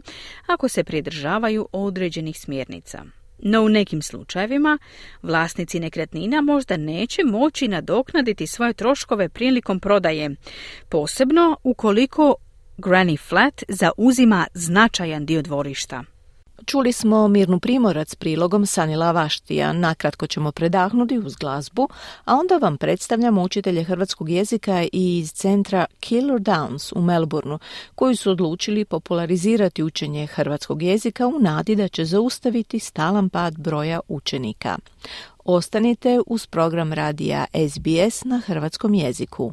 ako se pridržavaju određenih smjernica. No u nekim slučajevima vlasnici nekretnina možda neće moći nadoknaditi svoje troškove prilikom prodaje, posebno ukoliko Granny Flat zauzima značajan dio dvorišta. Čuli smo Mirnu Primorac prilogom Sanila Vaštija. Nakratko ćemo predahnuti uz glazbu, a onda vam predstavljamo učitelje hrvatskog jezika iz centra Killer Downs u Melbourneu, koji su odlučili popularizirati učenje hrvatskog jezika u nadi da će zaustaviti stalan pad broja učenika. Ostanite uz program radija SBS na hrvatskom jeziku.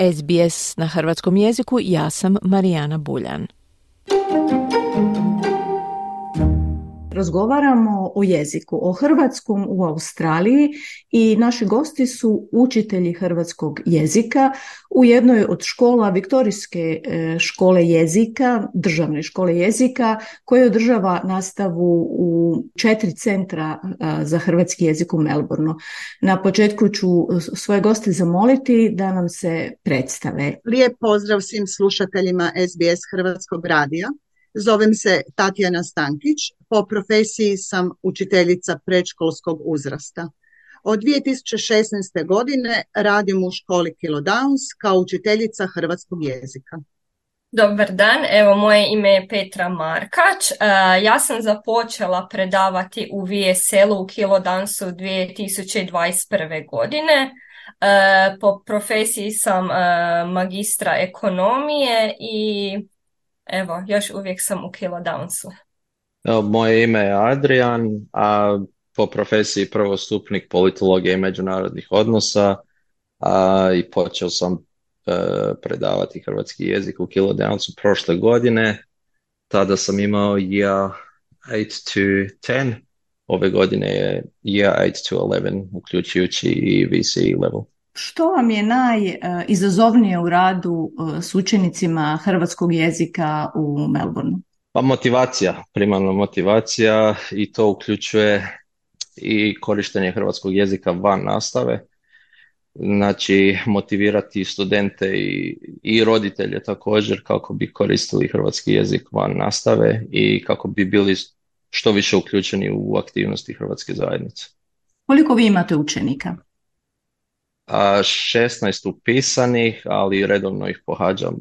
SBS na hrvatskom jeziku, ja sam Marijana Buljan. Razgovaramo o jeziku, o hrvatskom u Australiji i naši gosti su učitelji hrvatskog jezika u jednoj od škola Viktorijske e, škole jezika, državne škole jezika, koja održava nastavu u četiri centra e, za hrvatski jezik u Melbourneu. Na početku ću svoje goste zamoliti da nam se predstave. Lijep pozdrav svim slušateljima SBS Hrvatskog radija. Zovem se Tatjana Stankić, po profesiji sam učiteljica predškolskog uzrasta. Od 2016. godine radim u školi Kilo Downs kao učiteljica hrvatskog jezika. Dobar dan, evo moje ime je Petra Markač. E, ja sam započela predavati u VSL-u u Kilo Dansu 2021. godine. E, po profesiji sam e, magistra ekonomije i evo, još uvijek sam u Kilo Downsu. Moje ime je Adrian, a po profesiji prvostupnik politologije i međunarodnih odnosa a, i počeo sam e, predavati hrvatski jezik u Kilo Downsu prošle godine. Tada sam imao year 8 to 10. Ove godine je year 8 to 11, uključujući i VCE level. Što vam je najizazovnije u radu e, s učenicima hrvatskog jezika u Melbourneu? Pa motivacija, primarno motivacija i to uključuje i korištenje hrvatskog jezika van nastave. Znači motivirati studente i, i roditelje također kako bi koristili hrvatski jezik van nastave i kako bi bili što više uključeni u aktivnosti hrvatske zajednice. Koliko vi imate učenika? 16 upisanih, ali redovno ih pohađam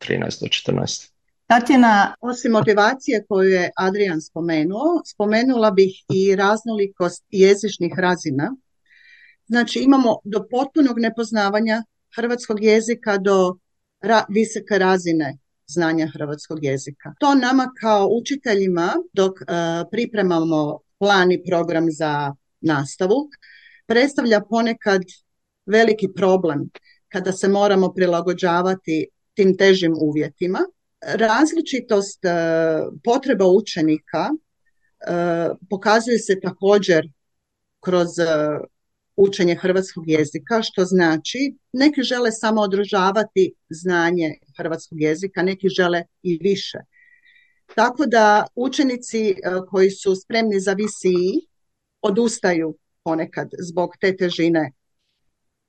13 do 14. Tatjana, osim motivacije koju je Adrian spomenuo, spomenula bih i raznolikost jezičnih razina. Znači imamo do potpunog nepoznavanja hrvatskog jezika do visoke razine znanja hrvatskog jezika. To nama kao učiteljima dok uh, pripremamo plan i program za nastavu predstavlja ponekad veliki problem kada se moramo prilagođavati tim težim uvjetima. Različitost e, potreba učenika e, pokazuje se također kroz e, učenje hrvatskog jezika, što znači neki žele samo održavati znanje hrvatskog jezika, neki žele i više. Tako da učenici koji su spremni za VCE odustaju ponekad zbog te težine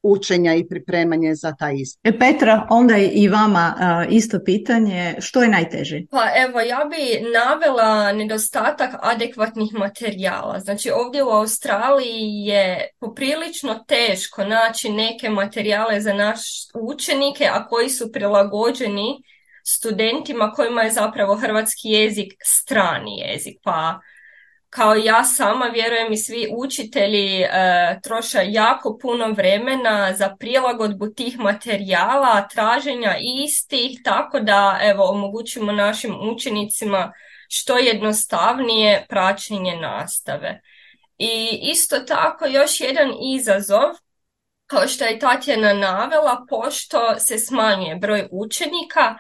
učenja i pripremanje za taj ispit. E, Petra, onda i vama isto pitanje, što je najteže? Pa evo, ja bi navela nedostatak adekvatnih materijala. Znači ovdje u Australiji je poprilično teško naći neke materijale za naše učenike, a koji su prilagođeni studentima kojima je zapravo hrvatski jezik strani jezik. Pa kao ja sama vjerujem i svi učitelji e, troše jako puno vremena za prilagodbu tih materijala, traženja istih, tako da evo omogućimo našim učenicima što jednostavnije praćenje nastave. I isto tako još jedan izazov, kao što je Tatjana navela, pošto se smanjuje broj učenika,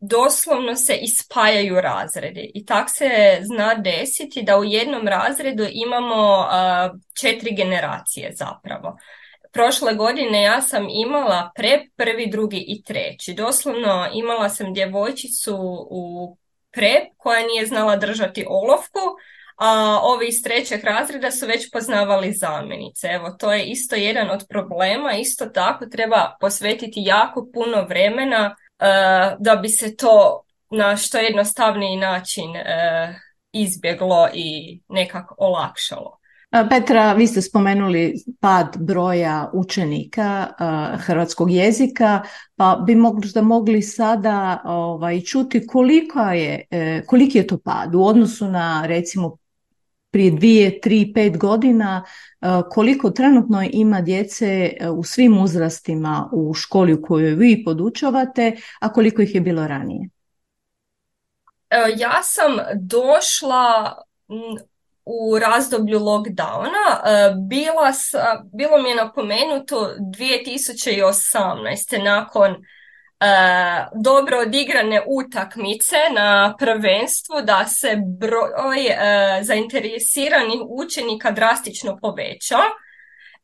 doslovno se ispajaju razredi i tak se zna desiti da u jednom razredu imamo uh, četiri generacije zapravo. Prošle godine ja sam imala pre prvi, drugi i treći. Doslovno imala sam djevojčicu u prep koja nije znala držati olovku, a ovi iz trećeg razreda su već poznavali zamjenice. Evo, to je isto jedan od problema. Isto tako treba posvetiti jako puno vremena E, da bi se to na što jednostavniji način e, izbjeglo i nekako olakšalo. E, Petra, vi ste spomenuli pad broja učenika hrvatskog jezika, pa bi možda mogli sada ovaj, čuti koliko je, koliki je to pad u odnosu na recimo prije dvije, tri, pet godina, e, koliko trenutno ima djece e, u svim uzrastima u školi u kojoj vi podučavate, a koliko ih je bilo ranije? E, ja sam došla u razdoblju lockdowna. Bila, bilo mi je napomenuto 2018. nakon dobro odigrane utakmice na prvenstvu da se broj e, zainteresiranih učenika drastično povećao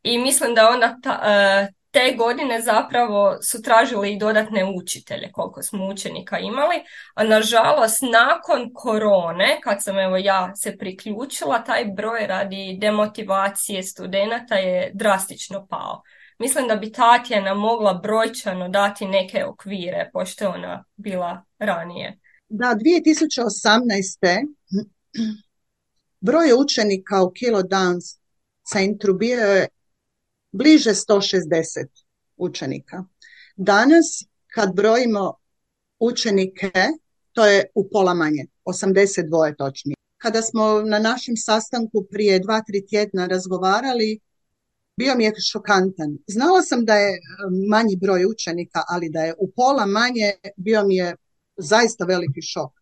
i mislim da onda e, te godine zapravo su tražili i dodatne učitelje koliko smo učenika imali, a nažalost nakon korone, kad sam evo ja se priključila, taj broj radi demotivacije studenata je drastično pao. Mislim da bi Tatjana mogla brojčano dati neke okvire, pošto je ona bila ranije. Da, 2018. broj učenika u Kilo Dance centru bio je bliže 160 učenika. Danas, kad brojimo učenike, to je u pola manje, 82 točnije. Kada smo na našem sastanku prije dva, tri tjedna razgovarali, bio mi je šokantan. Znala sam da je e, manji broj učenika, ali da je u pola manje bio mi je zaista veliki šok.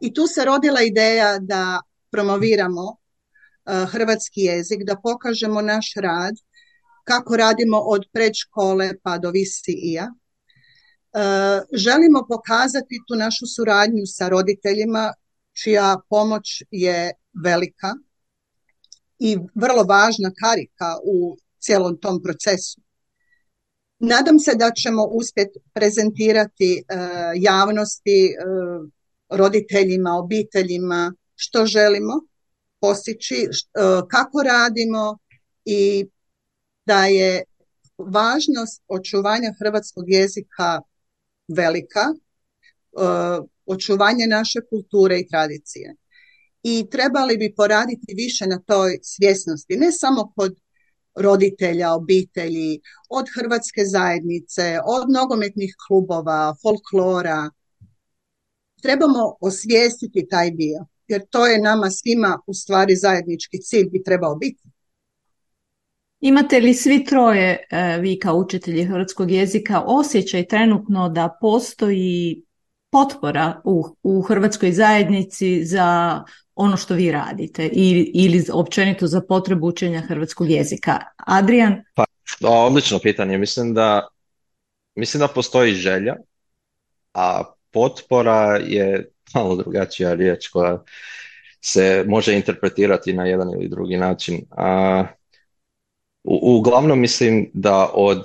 I tu se rodila ideja da promoviramo e, hrvatski jezik, da pokažemo naš rad, kako radimo od predškole pa do VCI-a. E, želimo pokazati tu našu suradnju sa roditeljima, čija pomoć je velika i vrlo važna karika u cijelom tom procesu. Nadam se da ćemo uspjeti prezentirati e, javnosti, e, roditeljima, obiteljima što želimo postići, e, kako radimo i da je važnost očuvanja hrvatskog jezika velika, očuvanje naše kulture i tradicije. I trebali bi poraditi više na toj svjesnosti, ne samo kod roditelja, obitelji, od hrvatske zajednice, od nogometnih klubova, folklora. Trebamo osvijestiti taj dio, jer to je nama svima u stvari zajednički cilj bi trebao biti. Imate li svi troje, e, vi kao učitelji hrvatskog jezika, osjećaj trenutno da postoji potpora u, u hrvatskoj zajednici za ono što vi radite ili, ili općenito za potrebu učenja hrvatskog jezika. Adrian? Pa, odlično pitanje. Mislim da, mislim da postoji želja, a potpora je malo drugačija riječ koja se može interpretirati na jedan ili drugi način. A, u, uglavnom mislim da od,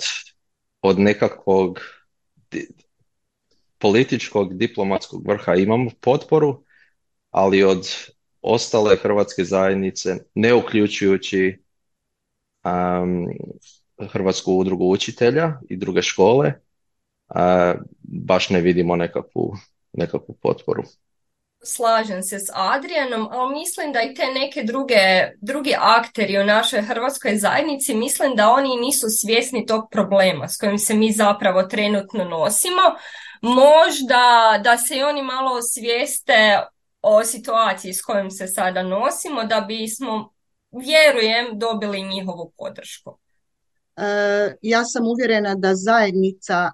od nekakvog političkog diplomatskog vrha imamo potporu, ali od ostale hrvatske zajednice, ne uključujući um, Hrvatsku udrugu učitelja i druge škole, baš ne vidimo nekakvu, nekakvu potporu. slažem se s Adrianom, ali mislim da i te neke druge, drugi akteri u našoj hrvatskoj zajednici, mislim da oni nisu svjesni tog problema s kojim se mi zapravo trenutno nosimo. Možda da se i oni malo osvijeste o situaciji s kojom se sada nosimo, da bismo, vjerujem, dobili njihovu podršku. E, ja sam uvjerena da zajednica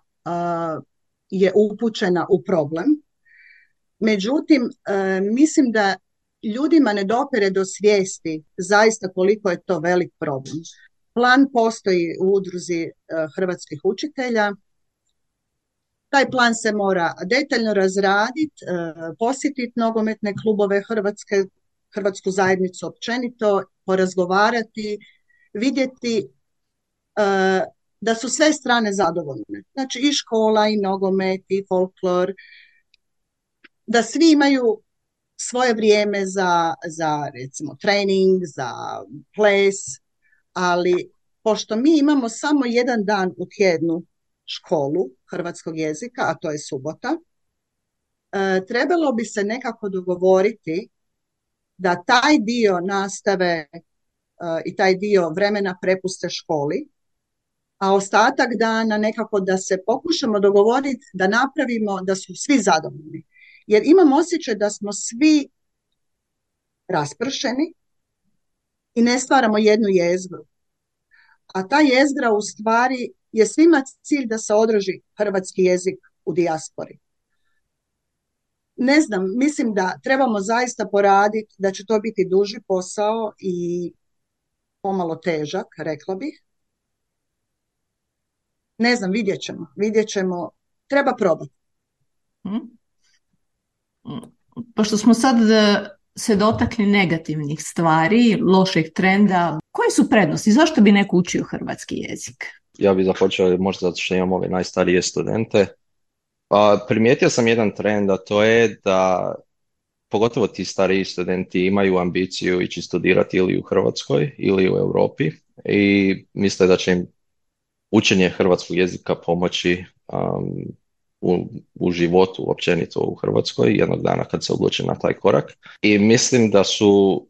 je upućena u problem Međutim, e, mislim da ljudima ne dopere do svijesti zaista koliko je to velik problem. Plan postoji u udruzi e, hrvatskih učitelja. Taj plan se mora detaljno razraditi, e, posjetiti nogometne klubove Hrvatske, Hrvatsku zajednicu općenito, porazgovarati, vidjeti da su sve strane zadovoljne. Znači i škola, i nogomet, i folklor, da svi imaju svoje vrijeme za, za recimo trening, za ples, ali pošto mi imamo samo jedan dan u tjednu školu hrvatskog jezika, a to je subota, e, trebalo bi se nekako dogovoriti da taj dio nastave e, i taj dio vremena prepuste školi, a ostatak dana nekako da se pokušamo dogovoriti da napravimo da su svi zadovoljni jer imam osjećaj da smo svi raspršeni i ne stvaramo jednu jezgru. A ta jezgra u stvari je svima cilj da se održi hrvatski jezik u dijaspori. Ne znam, mislim da trebamo zaista poraditi, da će to biti duži posao i pomalo težak, rekla bih. Ne znam, vidjet ćemo, vidjet ćemo, treba probati. Hmm? pošto smo sad e, se dotakli negativnih stvari, lošeg trenda, koje su prednosti? Zašto bi neko učio hrvatski jezik? Ja bih započeo možda zato što imam ove najstarije studente. Pa, primijetio sam jedan trend, a to je da pogotovo ti stariji studenti imaju ambiciju ići studirati ili u Hrvatskoj ili u Europi i misle da će im učenje hrvatskog jezika pomoći um, u, u životu općenito u Hrvatskoj jednog dana kad se odluče na taj korak. I mislim da su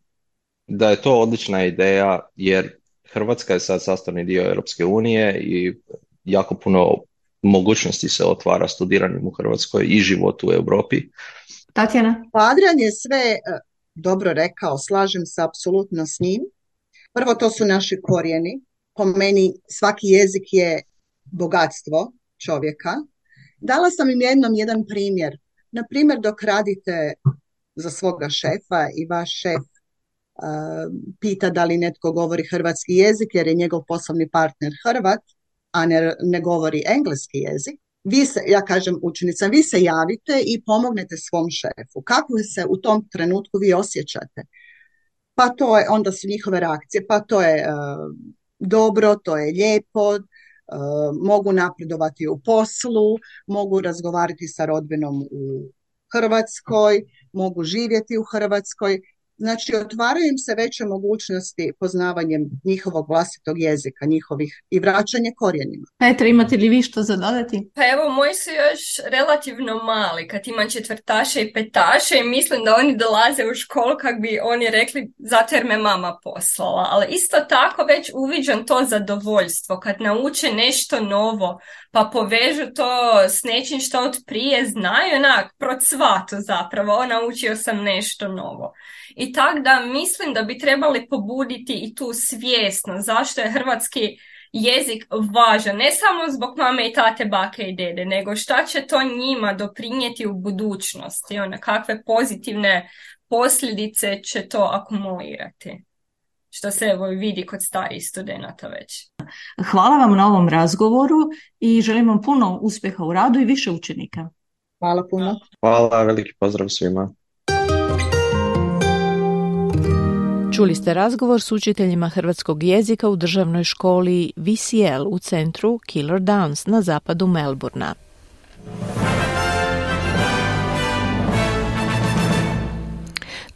da je to odlična ideja jer Hrvatska je sad sastavni dio Europske unije i jako puno mogućnosti se otvara studiranjem u Hrvatskoj i životu u Europi. Tatjana? Pa Adrian je sve e, dobro rekao, slažem se apsolutno s njim. Prvo to su naši korijeni. Po meni svaki jezik je bogatstvo čovjeka Dala sam im jednom jedan primjer. Na primjer, dok radite za svoga šefa i vaš šef pita da li netko govori hrvatski jezik jer je njegov poslovni partner Hrvat, a ne, ne govori engleski jezik, vi se, ja kažem učenica, vi se javite i pomognete svom šefu. Kako se u tom trenutku vi osjećate? Pa to je, onda su njihove reakcije, pa to je uh, dobro, to je lijepo, mogu napredovati u poslu, mogu razgovarati sa rodbinom u Hrvatskoj, mogu živjeti u Hrvatskoj. Znači, otvaraju im se veće mogućnosti poznavanjem njihovog vlastitog jezika, njihovih i vraćanje korijenima. Petra, imate li vi što za dodati? Pa evo, moji su još relativno mali, kad imam četvrtaše i petaše i mislim da oni dolaze u školu kak bi oni rekli zato jer me mama poslala. Ali isto tako već uviđam to zadovoljstvo kad nauče nešto novo, pa povežu to s nečim što od prije znaju, onak, procvatu zapravo, o, naučio sam nešto novo. I tako da mislim da bi trebali pobuditi i tu svjesno zašto je hrvatski jezik važan, ne samo zbog mame i tate, bake i dede, nego šta će to njima doprinijeti u budućnosti, ona, kakve pozitivne posljedice će to akumulirati što se evo vidi kod starijih studenata već. Hvala vam na ovom razgovoru i želim vam puno uspjeha u radu i više učenika. Hvala puno. Hvala, veliki pozdrav svima. Čuli ste razgovor s učiteljima hrvatskog jezika u državnoj školi VCL u centru Killer Downs na zapadu Melburna.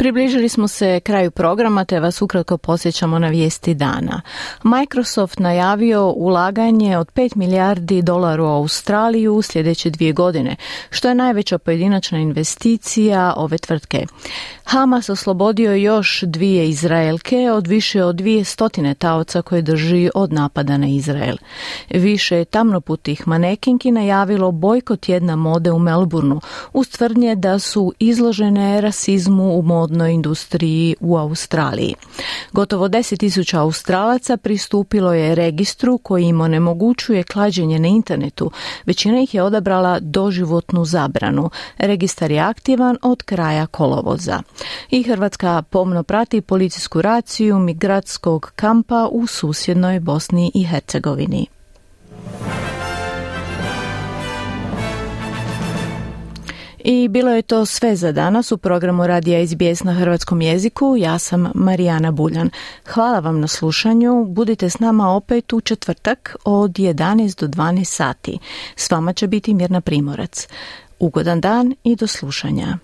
Približili smo se kraju programa te vas ukratko posjećamo na vijesti dana. Microsoft najavio ulaganje od 5 milijardi dolara u Australiju u sljedeće dvije godine, što je najveća pojedinačna investicija ove tvrtke. Hamas oslobodio još dvije Izraelke od više od dvije stotine taoca koje drži od napada na Izrael. Više tamnoputih manekinki najavilo bojkot jedna mode u Melbourneu uz tvrdnje da su izložene rasizmu u modnoj industriji u Australiji. Gotovo 10.000 Australaca pristupilo je registru koji im onemogućuje klađenje na internetu. Većina ih je odabrala doživotnu zabranu. Registar je aktivan od kraja kolovoza. I Hrvatska pomno prati policijsku raciju migratskog kampa u susjednoj Bosni i Hercegovini. I bilo je to sve za danas u programu Radija SBS na hrvatskom jeziku. Ja sam Marijana Buljan. Hvala vam na slušanju. Budite s nama opet u četvrtak od 11 do 12 sati. S vama će biti Mirna Primorac. Ugodan dan i do slušanja.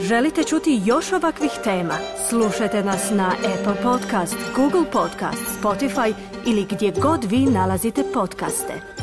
Želite čuti još ovakvih tema? Slušajte nas na Apple Podcast, Google Podcast, Spotify ili gdje god vi nalazite podcaste.